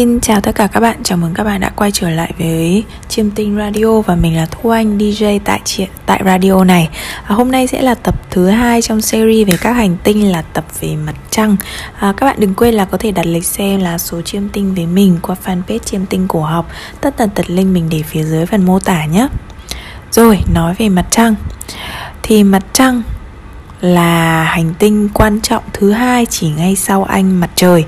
Xin chào tất cả các bạn, chào mừng các bạn đã quay trở lại với Chiêm Tinh Radio và mình là Thu Anh DJ tại tại radio này. À, hôm nay sẽ là tập thứ hai trong series về các hành tinh là tập về mặt trăng. À, các bạn đừng quên là có thể đặt lịch xem là số Chiêm Tinh với mình qua fanpage Chiêm Tinh cổ học. Tất tần tật link mình để phía dưới phần mô tả nhé. Rồi, nói về mặt trăng. Thì mặt trăng là hành tinh quan trọng thứ hai chỉ ngay sau anh mặt trời.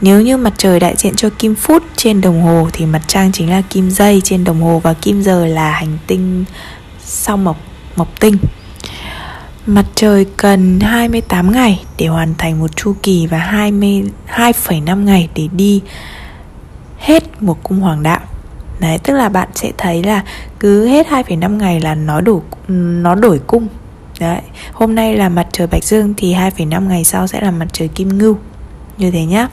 Nếu như mặt trời đại diện cho kim phút trên đồng hồ thì mặt trăng chính là kim dây trên đồng hồ và kim giờ là hành tinh sau mộc mộc tinh. Mặt trời cần 28 ngày để hoàn thành một chu kỳ và 22,5 ngày để đi hết một cung hoàng đạo. Đấy, tức là bạn sẽ thấy là cứ hết 2,5 ngày là nó đổi nó đổi cung Đấy, hôm nay là mặt trời Bạch Dương thì 2,5 ngày sau sẽ là mặt trời Kim Ngưu. Như thế nhá.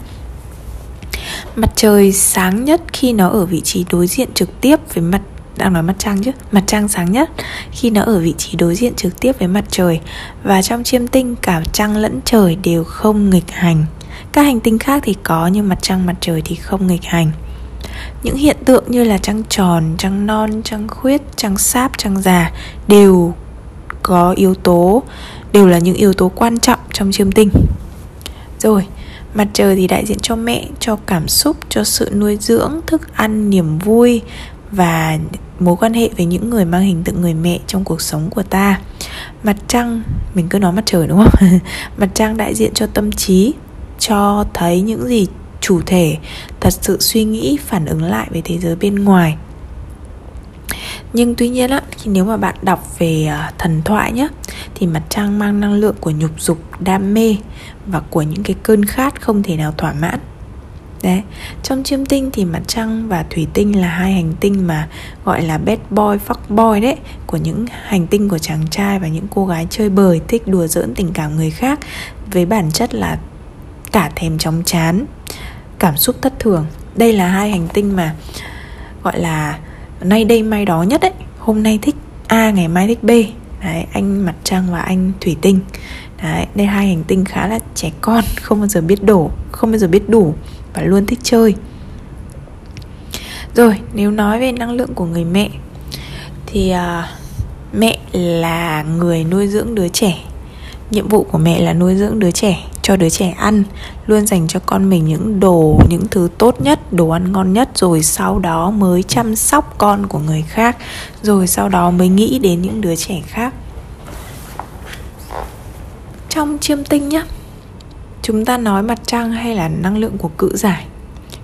Mặt trời sáng nhất khi nó ở vị trí đối diện trực tiếp với mặt đang nói mặt trăng chứ mặt trăng sáng nhất khi nó ở vị trí đối diện trực tiếp với mặt trời và trong chiêm tinh cả trăng lẫn trời đều không nghịch hành các hành tinh khác thì có nhưng mặt trăng mặt trời thì không nghịch hành những hiện tượng như là trăng tròn trăng non trăng khuyết trăng sáp trăng già đều có yếu tố, đều là những yếu tố quan trọng trong chiêm tinh. Rồi, mặt trời thì đại diện cho mẹ, cho cảm xúc, cho sự nuôi dưỡng, thức ăn, niềm vui và mối quan hệ với những người mang hình tượng người mẹ trong cuộc sống của ta. Mặt trăng, mình cứ nói mặt trời đúng không? Mặt trăng đại diện cho tâm trí, cho thấy những gì chủ thể, thật sự suy nghĩ, phản ứng lại với thế giới bên ngoài. Nhưng tuy nhiên á khi nếu mà bạn đọc về ờ, thần thoại nhé thì mặt trăng mang năng lượng của nhục dục đam mê và của những cái cơn khát không thể nào thỏa mãn. Đấy, trong chiêm tinh thì mặt trăng và thủy tinh là hai hành tinh mà gọi là bad boy, fuck boy đấy Của những hành tinh của chàng trai và những cô gái chơi bời thích đùa giỡn tình cảm người khác Với bản chất là cả thèm chóng chán, cảm xúc thất thường. Đây là hai hành tinh mà gọi là nay đây mai đó nhất đấy hôm nay thích a ngày mai thích b. Đấy anh mặt trăng và anh thủy tinh. Đấy đây hai hành tinh khá là trẻ con không bao giờ biết đổ không bao giờ biết đủ và luôn thích chơi. Rồi nếu nói về năng lượng của người mẹ thì uh, mẹ là người nuôi dưỡng đứa trẻ nhiệm vụ của mẹ là nuôi dưỡng đứa trẻ, cho đứa trẻ ăn, luôn dành cho con mình những đồ, những thứ tốt nhất, đồ ăn ngon nhất, rồi sau đó mới chăm sóc con của người khác, rồi sau đó mới nghĩ đến những đứa trẻ khác. Trong chiêm tinh nhá, chúng ta nói mặt trăng hay là năng lượng của cự giải?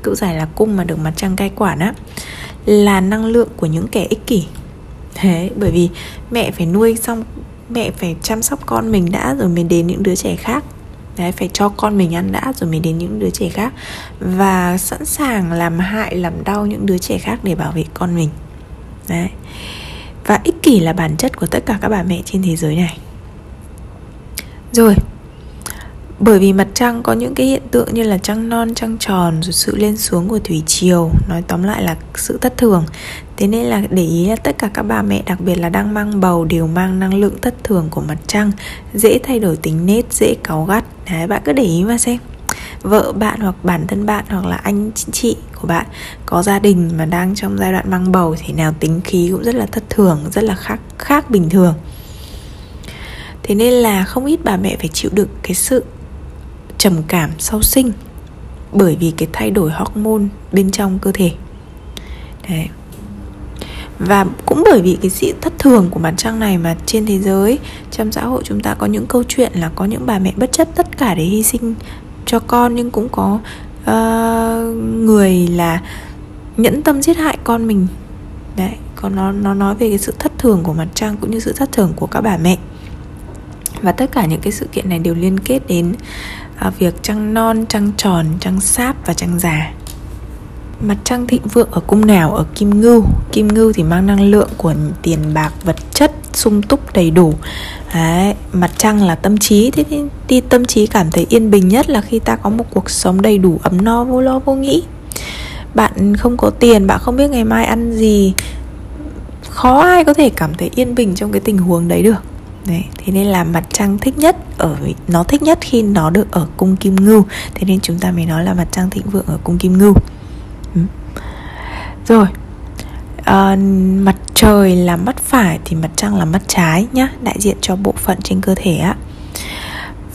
Cự giải là cung mà được mặt trăng cai quản á, là năng lượng của những kẻ ích kỷ. Thế, bởi vì mẹ phải nuôi xong mẹ phải chăm sóc con mình đã rồi mới đến những đứa trẻ khác. Đấy, phải cho con mình ăn đã rồi mới đến những đứa trẻ khác. Và sẵn sàng làm hại, làm đau những đứa trẻ khác để bảo vệ con mình. Đấy. Và ích kỷ là bản chất của tất cả các bà mẹ trên thế giới này. Rồi, bởi vì mặt trăng có những cái hiện tượng như là trăng non, trăng tròn, rồi sự lên xuống của thủy triều, nói tóm lại là sự thất thường thế nên là để ý là tất cả các bà mẹ, đặc biệt là đang mang bầu, đều mang năng lượng thất thường của mặt trăng, dễ thay đổi tính nết, dễ cáu gắt. Đấy, bạn cứ để ý mà xem. Vợ bạn hoặc bản thân bạn hoặc là anh chị của bạn có gia đình mà đang trong giai đoạn mang bầu thì nào tính khí cũng rất là thất thường, rất là khác khác bình thường. Thế nên là không ít bà mẹ phải chịu đựng cái sự trầm cảm sau sinh bởi vì cái thay đổi hormone bên trong cơ thể. Đấy và cũng bởi vì cái sự thất thường của mặt trăng này mà trên thế giới trong xã hội chúng ta có những câu chuyện là có những bà mẹ bất chấp tất cả để hy sinh cho con nhưng cũng có uh, người là nhẫn tâm giết hại con mình. Đấy còn nó nó nói về cái sự thất thường của mặt trăng cũng như sự thất thường của các bà mẹ. Và tất cả những cái sự kiện này đều liên kết đến uh, việc trăng non trăng tròn trăng sáp và trăng già mặt trăng thịnh vượng ở cung nào? Ở kim ngưu. Kim ngưu thì mang năng lượng của tiền bạc vật chất sung túc đầy đủ. Đấy, mặt trăng là tâm trí. Thế thì, thì tâm trí cảm thấy yên bình nhất là khi ta có một cuộc sống đầy đủ ấm no vô lo vô nghĩ. Bạn không có tiền bạn không biết ngày mai ăn gì. Khó ai có thể cảm thấy yên bình trong cái tình huống đấy được. Đấy, thế nên là mặt trăng thích nhất ở nó thích nhất khi nó được ở cung kim ngưu. Thế nên chúng ta mới nói là mặt trăng thịnh vượng ở cung kim ngưu rồi. À, mặt trời là mắt phải thì mặt trăng là mắt trái nhá đại diện cho bộ phận trên cơ thể á.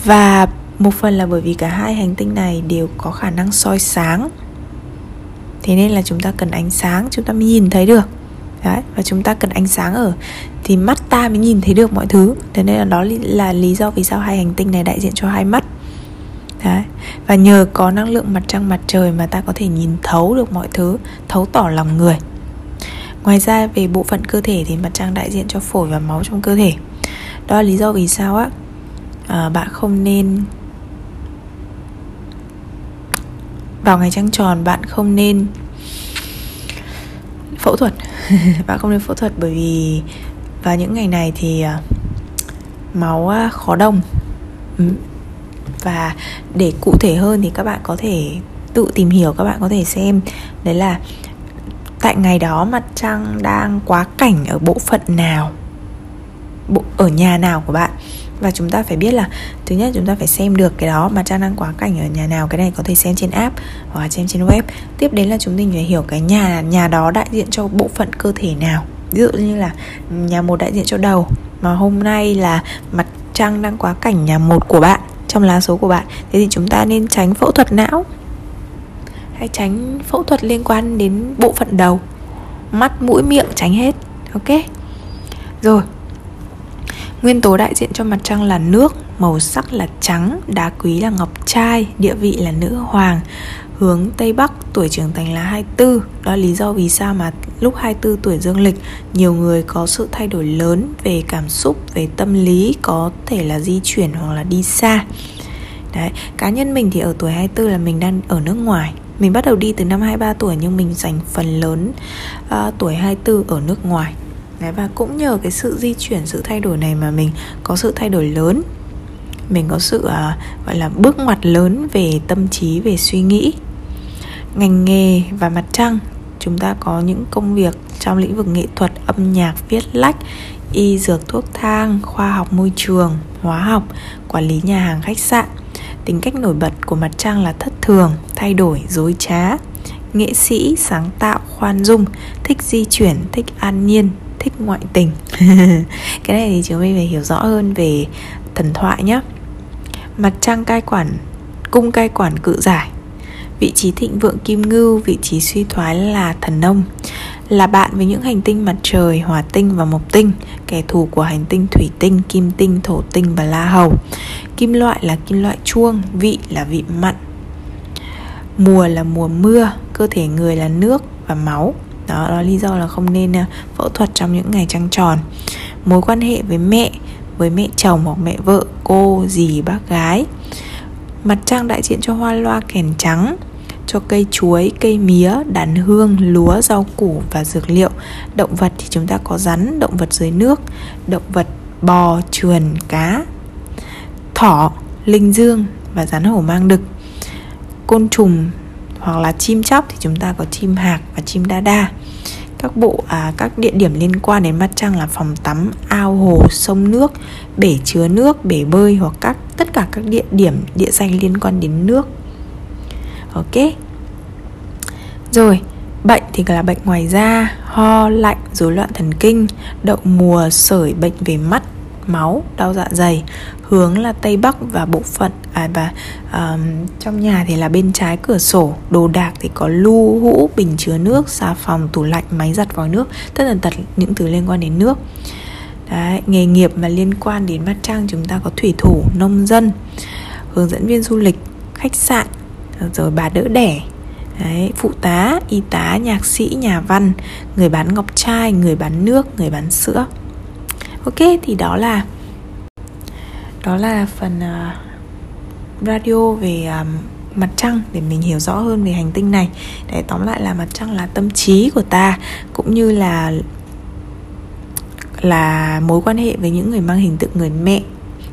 Và một phần là bởi vì cả hai hành tinh này đều có khả năng soi sáng. Thế nên là chúng ta cần ánh sáng chúng ta mới nhìn thấy được. Đấy, và chúng ta cần ánh sáng ở thì mắt ta mới nhìn thấy được mọi thứ. Thế nên là đó là lý do vì sao hai hành tinh này đại diện cho hai mắt và nhờ có năng lượng mặt trăng mặt trời mà ta có thể nhìn thấu được mọi thứ thấu tỏ lòng người. Ngoài ra về bộ phận cơ thể thì mặt trăng đại diện cho phổi và máu trong cơ thể. Đó là lý do vì sao á. À, bạn không nên vào ngày trăng tròn bạn không nên phẫu thuật. Bạn không nên phẫu thuật bởi vì vào những ngày này thì à, máu khó đông và để cụ thể hơn thì các bạn có thể tự tìm hiểu, các bạn có thể xem. Đấy là tại ngày đó mặt trăng đang quá cảnh ở bộ phận nào, bộ, ở nhà nào của bạn. Và chúng ta phải biết là, thứ nhất chúng ta phải xem được cái đó mà trang đang quá cảnh ở nhà nào, cái này có thể xem trên app hoặc xem trên web. Tiếp đến là chúng mình phải hiểu cái nhà nhà đó đại diện cho bộ phận cơ thể nào. Ví dụ như là nhà một đại diện cho đầu, mà hôm nay là mặt trăng đang quá cảnh nhà một của bạn trong lá số của bạn. Thế thì chúng ta nên tránh phẫu thuật não. Hay tránh phẫu thuật liên quan đến bộ phận đầu. Mắt, mũi, miệng tránh hết. Ok? Rồi. Nguyên tố đại diện cho mặt trăng là nước, màu sắc là trắng, đá quý là ngọc trai, địa vị là nữ hoàng, hướng Tây Bắc, tuổi trưởng thành là 24. Đó là lý do vì sao mà lúc 24 tuổi dương lịch, nhiều người có sự thay đổi lớn về cảm xúc, về tâm lý, có thể là di chuyển hoặc là đi xa. Đấy, cá nhân mình thì ở tuổi 24 là mình đang ở nước ngoài Mình bắt đầu đi từ năm 23 tuổi nhưng mình dành phần lớn uh, tuổi 24 ở nước ngoài Đấy, và cũng nhờ cái sự di chuyển sự thay đổi này mà mình có sự thay đổi lớn. Mình có sự uh, gọi là bước ngoặt lớn về tâm trí về suy nghĩ. Ngành nghề và mặt trăng chúng ta có những công việc trong lĩnh vực nghệ thuật âm nhạc viết lách y dược thuốc thang khoa học môi trường hóa học quản lý nhà hàng khách sạn. Tính cách nổi bật của mặt trăng là thất thường thay đổi dối trá. Nghệ sĩ sáng tạo khoan dung thích di chuyển thích an nhiên thích ngoại tình. Cái này thì chúng mình phải hiểu rõ hơn về thần thoại nhé mặt trăng cai quản, cung cai quản cự giải. Vị trí thịnh vượng kim ngưu, vị trí suy thoái là thần nông. Là bạn với những hành tinh mặt trời hỏa tinh và mộc tinh, kẻ thù của hành tinh thủy tinh, kim tinh, thổ tinh và la hầu. Kim loại là kim loại chuông, vị là vị mặn. Mùa là mùa mưa, cơ thể người là nước và máu đó đó lý do là không nên ờ, phẫu thuật trong những ngày trăng tròn mối quan hệ với mẹ với mẹ chồng hoặc mẹ vợ cô dì bác gái mặt trăng đại diện cho hoa loa kèn trắng cho cây chuối, cây mía, đàn hương, lúa, rau củ và dược liệu. Động vật thì chúng ta có rắn, động vật dưới nước, động vật bò, trườn, cá, thỏ, linh dương và rắn hổ mang đực. Côn trùng hoặc là chim chóc thì chúng ta có chim hạc và chim đa đa các bộ à, các địa điểm liên quan đến mặt trăng là phòng tắm ao hồ sông nước bể chứa nước bể bơi hoặc các tất cả các địa điểm địa danh liên quan đến nước. Ok. Rồi bệnh thì là bệnh ngoài da ho lạnh rối loạn thần kinh đậu mùa sởi bệnh về mắt máu đau dạ dày hướng là tây bắc và bộ phận à, và um, trong nhà thì là bên trái cửa sổ đồ đạc thì có lu hũ bình chứa nước xà phòng tủ lạnh máy giặt vòi nước tất tần tật những thứ liên quan đến nước Đấy, nghề nghiệp mà liên quan đến mặt trăng chúng ta có thủy thủ nông dân hướng dẫn viên du lịch khách sạn ờ, rồi bà đỡ đẻ Đấy, phụ tá, y tá, nhạc sĩ, nhà văn, người bán ngọc trai, người bán nước, người bán sữa. Ok, thì đó là đó là phần uh, radio về um, mặt trăng để mình hiểu rõ hơn về hành tinh này. Để tóm lại là mặt trăng là tâm trí của ta cũng như là là mối quan hệ với những người mang hình tượng người mẹ.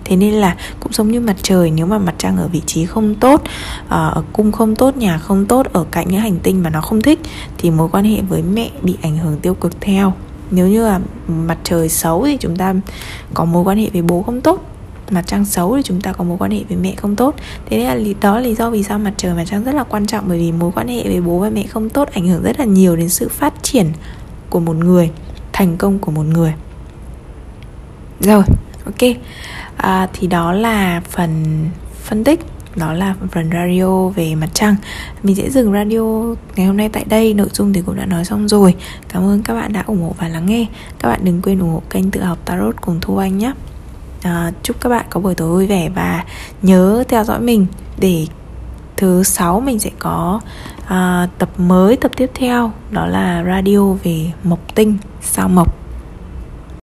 Thế nên là cũng giống như mặt trời nếu mà mặt trăng ở vị trí không tốt ờ, ở cung không tốt nhà không tốt ở cạnh những hành tinh mà nó không thích thì mối quan hệ với mẹ bị ảnh hưởng tiêu cực theo nếu như là mặt trời xấu thì chúng ta có mối quan hệ với bố không tốt mặt trăng xấu thì chúng ta có mối quan hệ với mẹ không tốt. Thế nên là lý, đó là lý do vì sao mặt trời mặt trăng rất là quan trọng bởi vì mối quan hệ với bố và mẹ không tốt ảnh hưởng rất là nhiều đến sự phát triển của một người thành công của một người. Rồi ok. À, thì đó là phần phân tích đó là phần radio về mặt trăng. Mình sẽ dừng radio ngày hôm nay tại đây nội dung thì cũng đã nói xong rồi. Cảm ơn các bạn đã ủng hộ và lắng nghe. Các bạn đừng quên ủng hộ kênh tự học tarot cùng thu anh nhé. À, chúc các bạn có buổi tối vui vẻ và nhớ theo dõi mình để thứ sáu mình sẽ có à, tập mới tập tiếp theo. Đó là radio về mộc tinh sao mộc.